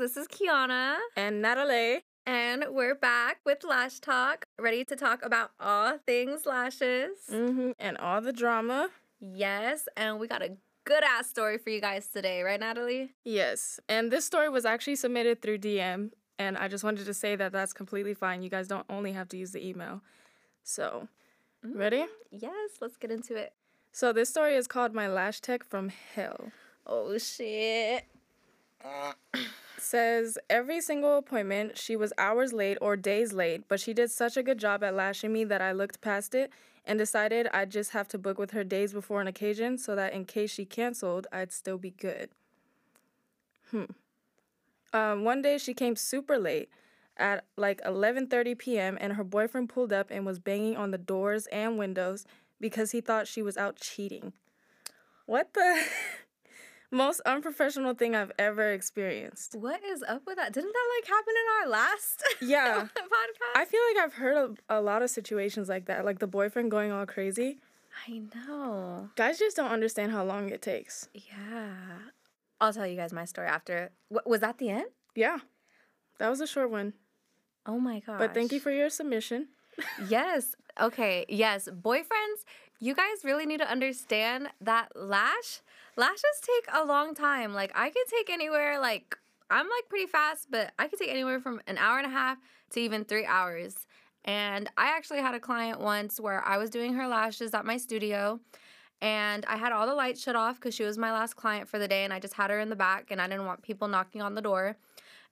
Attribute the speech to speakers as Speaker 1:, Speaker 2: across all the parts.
Speaker 1: This is Kiana.
Speaker 2: And Natalie.
Speaker 1: And we're back with Lash Talk, ready to talk about all things lashes.
Speaker 2: Mm-hmm. And all the drama.
Speaker 1: Yes, and we got a good ass story for you guys today, right, Natalie?
Speaker 2: Yes. And this story was actually submitted through DM. And I just wanted to say that that's completely fine. You guys don't only have to use the email. So, mm-hmm. ready?
Speaker 1: Yes, let's get into it.
Speaker 2: So, this story is called My Lash Tech from Hell.
Speaker 1: Oh, shit.
Speaker 2: Says every single appointment, she was hours late or days late, but she did such a good job at lashing me that I looked past it and decided I'd just have to book with her days before an occasion so that in case she canceled, I'd still be good. Hmm. Um, one day she came super late at like 11:30 p.m. and her boyfriend pulled up and was banging on the doors and windows because he thought she was out cheating. What the most unprofessional thing I've ever experienced.
Speaker 1: What is up with that? Didn't that like happen in our last
Speaker 2: yeah
Speaker 1: podcast?
Speaker 2: I feel like I've heard of a lot of situations like that, like the boyfriend going all crazy.
Speaker 1: I know.
Speaker 2: Guys just don't understand how long it takes.
Speaker 1: Yeah. I'll tell you guys my story after. W- was that the end?
Speaker 2: Yeah. That was a short one.
Speaker 1: Oh my god.
Speaker 2: But thank you for your submission.
Speaker 1: yes. Okay. Yes. Boyfriends, you guys really need to understand that lash lashes take a long time. Like I could take anywhere like I'm like pretty fast, but I could take anywhere from an hour and a half to even 3 hours. And I actually had a client once where I was doing her lashes at my studio and I had all the lights shut off cuz she was my last client for the day and I just had her in the back and I didn't want people knocking on the door.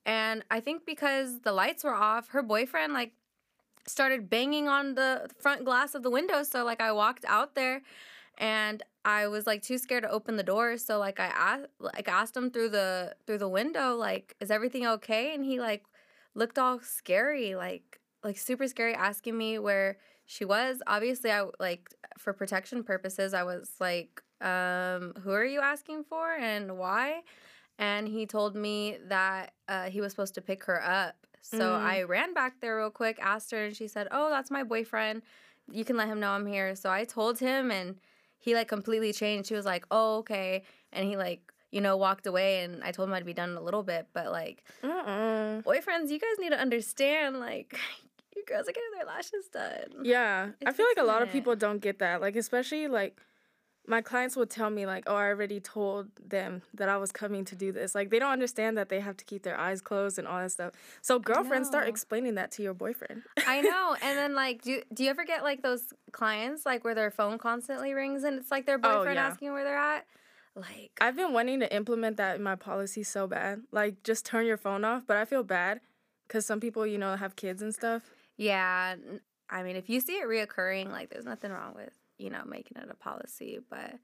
Speaker 1: And I think because the lights were off, her boyfriend like started banging on the front glass of the window. So like I walked out there and I was like too scared to open the door. So like I asked like asked him through the through the window, like, is everything okay? And he like looked all scary, like like super scary, asking me where she was. Obviously I like for protection purposes, I was like, um, who are you asking for and why? And he told me that uh, he was supposed to pick her up so mm. I ran back there real quick, asked her, and she said, Oh, that's my boyfriend. You can let him know I'm here. So I told him, and he like completely changed. He was like, Oh, okay. And he like, you know, walked away, and I told him I'd be done in a little bit. But like, uh-uh. boyfriends, you guys need to understand, like, you girls are getting their lashes done.
Speaker 2: Yeah. It I feel like a lot of people don't get that. Like, especially like, my clients would tell me like, "Oh, I already told them that I was coming to do this." Like they don't understand that they have to keep their eyes closed and all that stuff. So girlfriends start explaining that to your boyfriend.
Speaker 1: I know. And then like do do you ever get like those clients like where their phone constantly rings and it's like their oh, boyfriend oh, yeah. asking where they're at? Like
Speaker 2: I've been wanting to implement that in my policy so bad. Like just turn your phone off, but I feel bad cuz some people, you know, have kids and stuff.
Speaker 1: Yeah. I mean, if you see it reoccurring, like there's nothing wrong with you know, making it a policy, but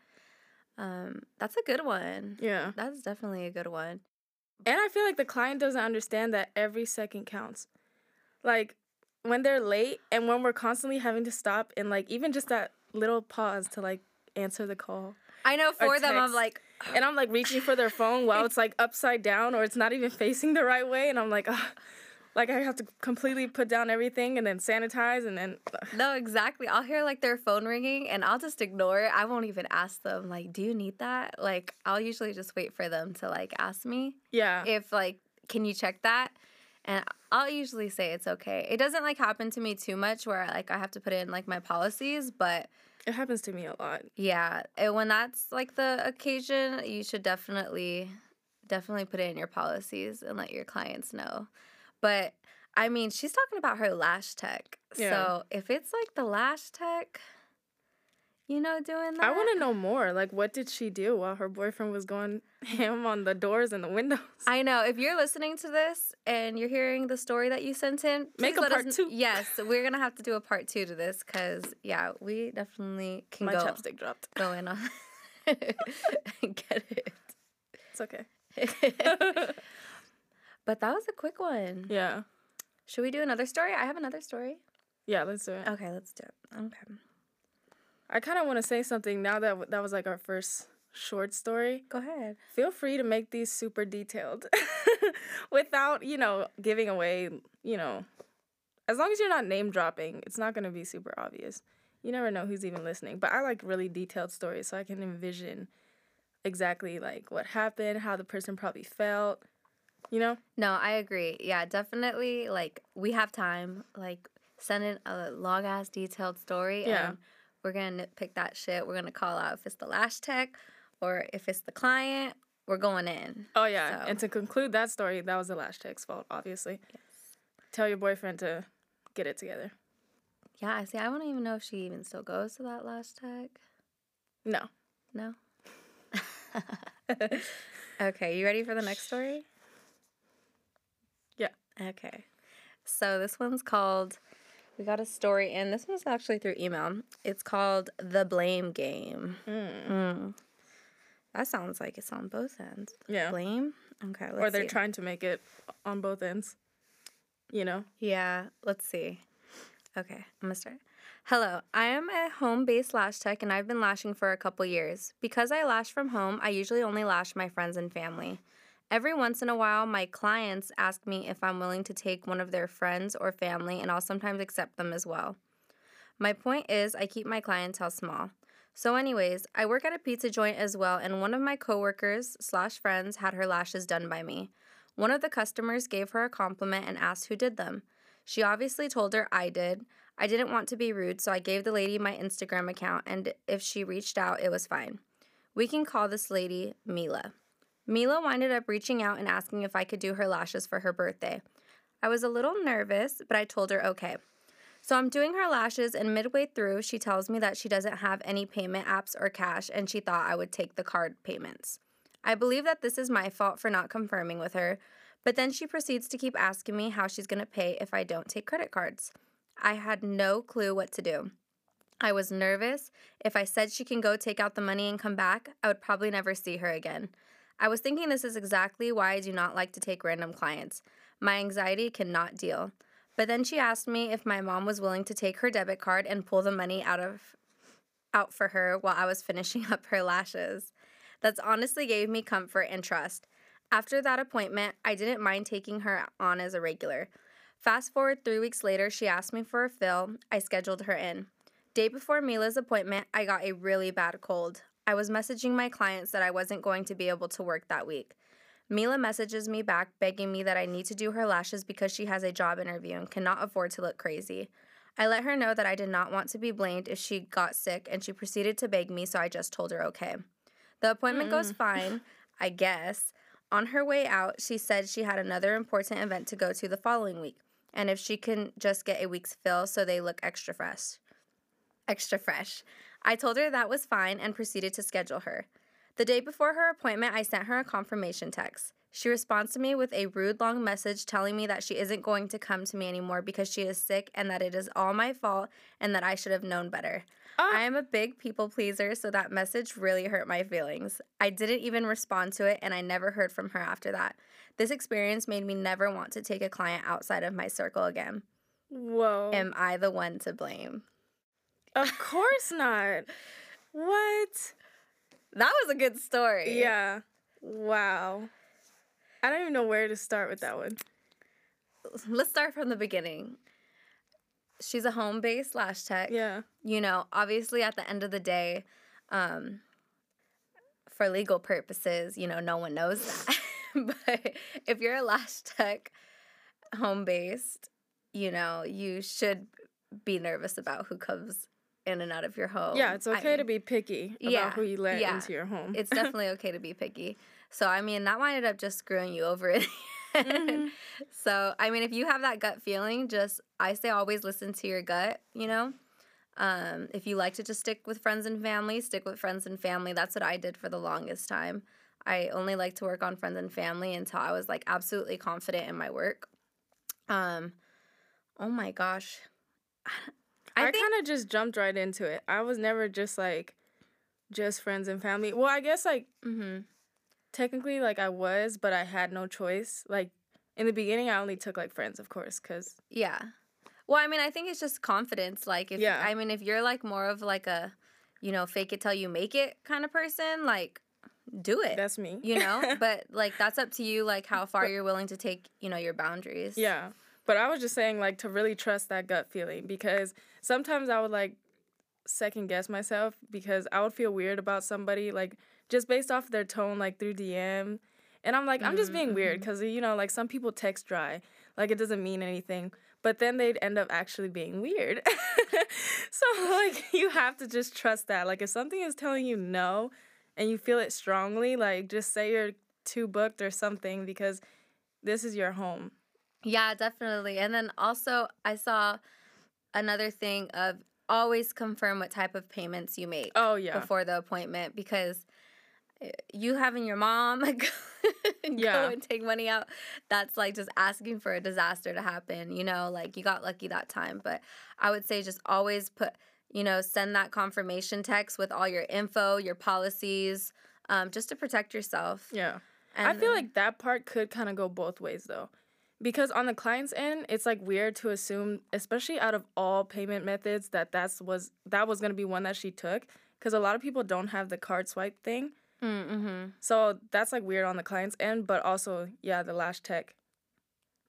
Speaker 1: um that's a good one.
Speaker 2: Yeah.
Speaker 1: That's definitely a good one.
Speaker 2: And I feel like the client doesn't understand that every second counts. Like when they're late and when we're constantly having to stop and like even just that little pause to like answer the call.
Speaker 1: I know for them I'm like
Speaker 2: and I'm like reaching for their phone while it's like upside down or it's not even facing the right way and I'm like, oh, like I have to completely put down everything and then sanitize and then.
Speaker 1: No, exactly. I'll hear like their phone ringing and I'll just ignore it. I won't even ask them like, "Do you need that?" Like I'll usually just wait for them to like ask me.
Speaker 2: Yeah.
Speaker 1: If like, can you check that? And I'll usually say it's okay. It doesn't like happen to me too much where like I have to put in like my policies, but
Speaker 2: it happens to me a lot.
Speaker 1: Yeah, and when that's like the occasion, you should definitely definitely put it in your policies and let your clients know. But I mean, she's talking about her lash tech. Yeah. So if it's like the lash tech, you know, doing that.
Speaker 2: I want to know more. Like, what did she do while her boyfriend was going ham on the doors and the windows?
Speaker 1: I know. If you're listening to this and you're hearing the story that you sent in,
Speaker 2: make a part two.
Speaker 1: Yes, we're gonna have to do a part two to this because yeah, we definitely can
Speaker 2: My
Speaker 1: go.
Speaker 2: My chapstick dropped.
Speaker 1: Go in on. get it.
Speaker 2: It's okay.
Speaker 1: But that was a quick one.
Speaker 2: Yeah.
Speaker 1: Should we do another story? I have another story.
Speaker 2: Yeah, let's do it.
Speaker 1: Okay, let's do it. Okay.
Speaker 2: I kind of want to say something now that that was like our first short story.
Speaker 1: Go ahead.
Speaker 2: Feel free to make these super detailed without, you know, giving away, you know, as long as you're not name dropping, it's not going to be super obvious. You never know who's even listening. But I like really detailed stories so I can envision exactly like what happened, how the person probably felt You know?
Speaker 1: No, I agree. Yeah, definitely. Like we have time. Like send in a long ass detailed story.
Speaker 2: Yeah.
Speaker 1: And we're gonna nitpick that shit. We're gonna call out if it's the lash tech or if it's the client. We're going in.
Speaker 2: Oh yeah.
Speaker 1: So-
Speaker 2: And to conclude that story, that was the lash tech's fault, obviously.
Speaker 1: Yes.
Speaker 2: Tell your boyfriend to get it together.
Speaker 1: Yeah. I See, I don't even know if she even still goes to that lash tech.
Speaker 2: No.
Speaker 1: No. okay, you ready for the next story? Okay. So this one's called we got a story in. This one's actually through email. It's called The Blame Game.
Speaker 2: Mm.
Speaker 1: Mm. That sounds like it's on both ends.
Speaker 2: Yeah.
Speaker 1: Blame? Okay, let's
Speaker 2: or they're
Speaker 1: see.
Speaker 2: trying to make it on both ends. You know?
Speaker 1: Yeah, let's see. Okay, I'm gonna start. Hello, I am a home based lash tech and I've been lashing for a couple years. Because I lash from home, I usually only lash my friends and family. Every once in a while, my clients ask me if I'm willing to take one of their friends or family, and I'll sometimes accept them as well. My point is, I keep my clientele small. So, anyways, I work at a pizza joint as well, and one of my coworkers slash friends had her lashes done by me. One of the customers gave her a compliment and asked who did them. She obviously told her I did. I didn't want to be rude, so I gave the lady my Instagram account, and if she reached out, it was fine. We can call this lady Mila. Mila winded up reaching out and asking if I could do her lashes for her birthday. I was a little nervous, but I told her okay. So I'm doing her lashes, and midway through, she tells me that she doesn't have any payment apps or cash, and she thought I would take the card payments. I believe that this is my fault for not confirming with her, but then she proceeds to keep asking me how she's gonna pay if I don't take credit cards. I had no clue what to do. I was nervous. If I said she can go take out the money and come back, I would probably never see her again. I was thinking this is exactly why I do not like to take random clients. My anxiety cannot deal. But then she asked me if my mom was willing to take her debit card and pull the money out of out for her while I was finishing up her lashes. That's honestly gave me comfort and trust. After that appointment, I didn't mind taking her on as a regular. Fast forward three weeks later, she asked me for a fill. I scheduled her in. Day before Mila's appointment, I got a really bad cold. I was messaging my clients that I wasn't going to be able to work that week. Mila messages me back begging me that I need to do her lashes because she has a job interview and cannot afford to look crazy. I let her know that I did not want to be blamed if she got sick and she proceeded to beg me, so I just told her okay. The appointment goes mm. fine, I guess. On her way out, she said she had another important event to go to the following week, and if she can just get a week's fill so they look extra fresh. Extra fresh. I told her that was fine and proceeded to schedule her. The day before her appointment, I sent her a confirmation text. She responds to me with a rude long message telling me that she isn't going to come to me anymore because she is sick and that it is all my fault and that I should have known better.
Speaker 2: Ah.
Speaker 1: I am a big people pleaser, so that message really hurt my feelings. I didn't even respond to it and I never heard from her after that. This experience made me never want to take a client outside of my circle again.
Speaker 2: Whoa.
Speaker 1: Am I the one to blame?
Speaker 2: Of course not. What?
Speaker 1: That was a good story.
Speaker 2: Yeah. Wow. I don't even know where to start with that one.
Speaker 1: Let's start from the beginning. She's a home based lash tech.
Speaker 2: Yeah.
Speaker 1: you know, obviously at the end of the day, um, for legal purposes, you know, no one knows that. but if you're a lash tech home based, you know, you should be nervous about who comes in and out of your home.
Speaker 2: Yeah, it's
Speaker 1: I
Speaker 2: okay to be picky about
Speaker 1: yeah,
Speaker 2: who you let
Speaker 1: yeah.
Speaker 2: into your home.
Speaker 1: It's definitely okay to be picky. So, I mean, that winded up just screwing you over end.
Speaker 2: Mhm.
Speaker 1: So, I mean, if you have that gut feeling, just, I say always listen to your gut, you know? Um, if you like to just stick with friends and family, stick with friends and family. That's what I did for the longest time. I only like to work on friends and family until I was like absolutely confident in my work. Um, oh my gosh.
Speaker 2: I,
Speaker 1: I, think,
Speaker 2: kind of just jumped right into it. I was never just like just friends and family. Well, I guess like
Speaker 1: hmm
Speaker 2: technically like I was, but I had no choice. Like in the beginning, I only took like friends, of course, because
Speaker 1: Yeah. Well, I mean, I think it's just confidence. Like, if
Speaker 2: Yeah.
Speaker 1: I mean, if you're like more of like a, you know, fake it till you make it kind of person, like, do it.
Speaker 2: that's me.
Speaker 1: you know, but like that's up to you. Like how far you're willing to take, you know, your boundaries.
Speaker 2: Yeah. But I was just saying, like, to really trust that gut feeling because sometimes I would, like, second guess myself because I would feel weird about somebody, like, just based off their tone, like, through DM. And I'm like, I'm just being weird
Speaker 1: mm-hmm.
Speaker 2: because, you know, like some people text dry, like it doesn't mean anything, but then they'd end up actually being weird. so, like, you have to just trust that. Like, if something is telling you no and you feel it strongly, like, just say you're too booked or something because this is your home.
Speaker 1: Yeah, definitely. And then also, I saw another thing of always confirm what type of payments you make
Speaker 2: Oh, yeah.
Speaker 1: before the appointment because uh, you having your mom go
Speaker 2: Yeah.
Speaker 1: and take money out, that's like just asking for a disaster to happen. You know, like you got lucky that time. But I would say just always put, you know, send that confirmation text with all your info, your policies, um, just to protect yourself.
Speaker 2: Yeah.
Speaker 1: And
Speaker 2: I feel
Speaker 1: then-
Speaker 2: like that part could kind of go both ways though. Because on the client's end, it's like weird to assume, especially out of all payment methods, that that's was that was going to be one that she took because a lot of people don't have the card swipe thing.
Speaker 1: Mm-hmm.
Speaker 2: So that's like weird on the client's end, but also, yeah, the Lash Tech.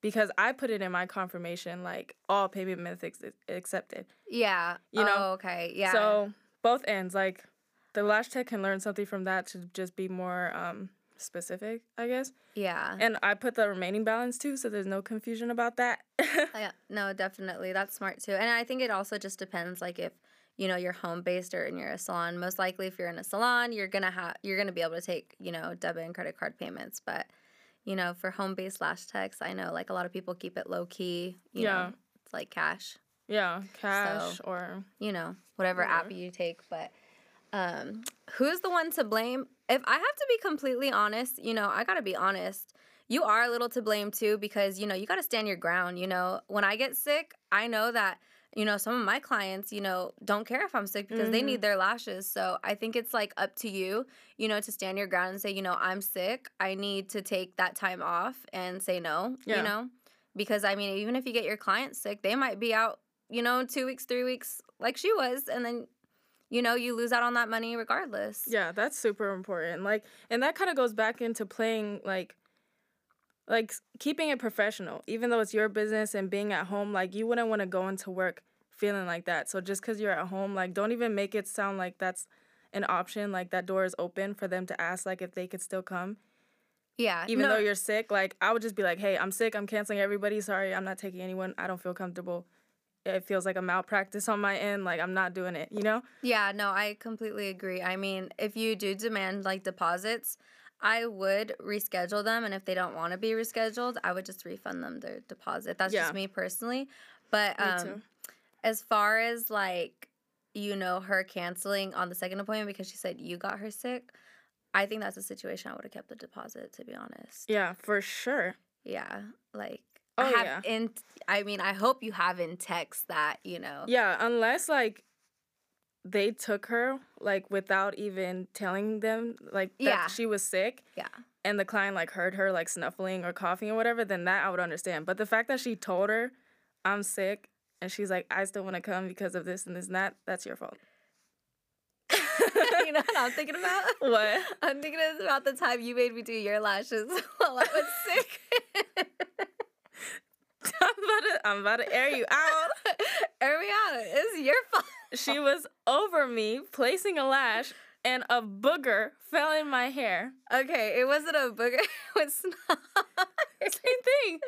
Speaker 2: Because I put it in my confirmation like all payment methods accepted.
Speaker 1: Yeah.
Speaker 2: You know?
Speaker 1: Oh, okay. Yeah.
Speaker 2: So both ends, like the Lash Tech can learn something from that to just be more um, specific, I guess.
Speaker 1: yeah.
Speaker 2: And I put the remaining balance too, so there's no confusion about that.
Speaker 1: Yeah, no, definitely. That's smart too. And I think it also just depends like if, you know, you're home based or in you're a salon. Most likely if you're in a salon, you're gonna have you're gonna be able to take, you know, debit and credit card payments. But, you know, for home based lash techs, I know like a lot of people keep it low key. You
Speaker 2: Yeah.
Speaker 1: know, it's like cash.
Speaker 2: yeah, cash
Speaker 1: So-
Speaker 2: or
Speaker 1: you know, whatever app you take. But um, who's the one to blame? If I have to be completely honest, you know, I gotta be honest. You are a little to blame too because you know you gotta stand your ground. You know, when I get sick, I know that you know some of my clients, you know, don't care if I'm sick because they
Speaker 2: Mhm.
Speaker 1: need their lashes. So I think it's like up to you, you know, to stand your ground and say, you know, I'm sick. I need to take that time off and say no.
Speaker 2: Yeah.
Speaker 1: You know, because I mean, even if you get your client sick, they might be out you know, two weeks, three weeks, like she was, and then, you know, you lose out on that money regardless.
Speaker 2: Yeah, that's super important. Like, and that kind of goes back into playing like, like keeping it professional. Even though it's your business and being at home, like you wouldn't want to go into work feeling like that. So just because you're at home, like don't even make it sound like that's an option. Like that door is open for them to ask like if they could still come,
Speaker 1: Yeah.
Speaker 2: even
Speaker 1: no,
Speaker 2: though you're sick. Like I would just be like, hey, I'm sick. I'm canceling everybody. Sorry, I'm not taking anyone. I don't feel comfortable. It feels like a malpractice on my end. Like I'm not doing it. You know?
Speaker 1: Yeah, no, I completely agree. I mean, if you do demand like deposits, I would reschedule them. And if they don't want to be rescheduled, I would just refund them their deposit. That's
Speaker 2: Yeah.
Speaker 1: just me personally. But
Speaker 2: Me
Speaker 1: um, as far as like, you know, her canceling on the second appointment because she said you got her sick, I think that's a situation I would have kept the deposit, to be honest.
Speaker 2: Yeah, for sure.
Speaker 1: Yeah, like
Speaker 2: Oh,
Speaker 1: I have
Speaker 2: yeah.
Speaker 1: in. I mean, I hope you have in text that you know.
Speaker 2: Yeah, unless like they took her like without even telling them like that
Speaker 1: Yeah.
Speaker 2: she was sick
Speaker 1: Yeah,
Speaker 2: and the client like heard her like snuffling or coughing or whatever, then that I would understand. But the fact that she told her I'm sick and she's like I still want to come because of this and this and that, that's your fault.
Speaker 1: you know what I'm thinking about?
Speaker 2: What?
Speaker 1: I'm thinking about the time you made me do your lashes while I was sick.
Speaker 2: I'm about to I'm about to air you out.
Speaker 1: Ariana, it's your fault.
Speaker 2: She was over me placing a lash and a booger fell in my hair.
Speaker 1: Okay, it wasn't a booger. It was snot.
Speaker 2: Same thing.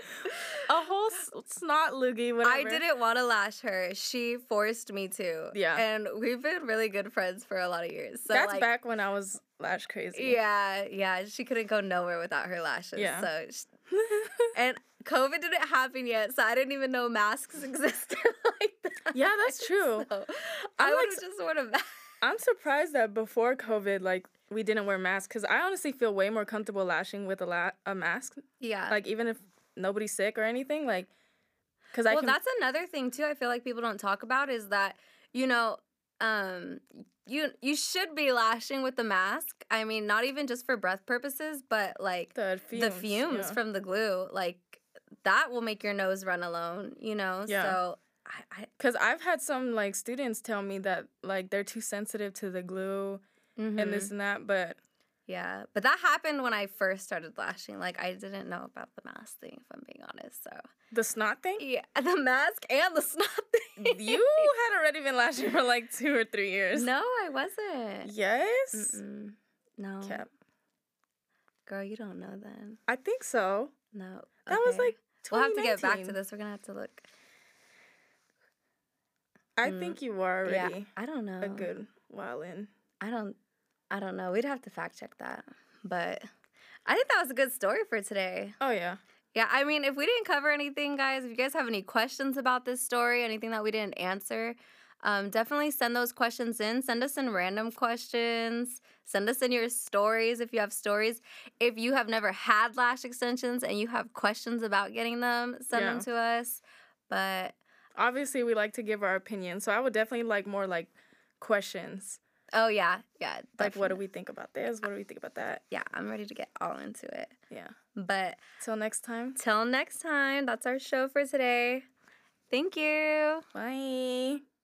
Speaker 2: A whole s- snot loogie, whatever.
Speaker 1: I didn't want to lash her. She forced me to.
Speaker 2: Yeah.
Speaker 1: And we've been really good friends for a lot of years. So
Speaker 2: That's
Speaker 1: like,
Speaker 2: back when I was lash crazy.
Speaker 1: Yeah, yeah. She couldn't go nowhere without her lashes.
Speaker 2: Yeah.
Speaker 1: So, sh- and COVID didn't happen yet, so I didn't even know masks existed like that.
Speaker 2: Yeah, that's true.
Speaker 1: So I
Speaker 2: like
Speaker 1: would just worn a mask.
Speaker 2: I'm surprised that before COVID, like we didn't wear masks because I honestly feel way more comfortable lashing with a la- a mask.
Speaker 1: Yeah.
Speaker 2: Like even if nobody's sick or anything, like because I
Speaker 1: well,
Speaker 2: can.
Speaker 1: that's another thing too. I feel like people don't talk about is that you know, um, you you should be lashing with the mask. I mean, not even just for breath purposes, but like
Speaker 2: the fumes.
Speaker 1: the fumes
Speaker 2: yeah.
Speaker 1: from the glue, like that will make your nose run alone. You know,
Speaker 2: Yeah.
Speaker 1: so. I, I,
Speaker 2: Cause I've had some like students tell me that like they're too sensitive to the glue and
Speaker 1: mhm.
Speaker 2: this and that, but
Speaker 1: Yeah, but that happened when I first started lashing. Like I didn't know about the mask thing, if I'm being honest. So
Speaker 2: the snot thing.
Speaker 1: yeah, the mask and the snot thing.
Speaker 2: you had already been lashing for like two or three years.
Speaker 1: No, I wasn't.
Speaker 2: Yes.
Speaker 1: Mm-mm. No.
Speaker 2: Cap.
Speaker 1: Girl, you don't know then.
Speaker 2: I think so.
Speaker 1: No.
Speaker 2: That was like
Speaker 1: We'll have to get back to this. We're gonna have to look.
Speaker 2: I
Speaker 1: Mm.
Speaker 2: think you were
Speaker 1: Yeah, I don't know.
Speaker 2: a good while in.
Speaker 1: I don't. I don't know. We'd have to fact check that. But I think that was a good story for today.
Speaker 2: Oh yeah.
Speaker 1: Yeah, I mean, if we didn't cover anything, guys, if you guys have any questions about this story, anything that we didn't answer, um, definitely send those questions in. Send us in random questions. Send us in your stories if you have stories. If you have never had lash extensions and you have questions about getting them, send them to us. But
Speaker 2: Obviously, we like to give our opinion, so I would definitely like more like questions.
Speaker 1: oh yeah, yeah,
Speaker 2: Like, what do we think about this? What do we think about that?
Speaker 1: Yeah, I'm ready to get all into it.
Speaker 2: Yeah.
Speaker 1: But
Speaker 2: Till next time.
Speaker 1: till next time, that's our show for today. Thank you.
Speaker 2: Bye.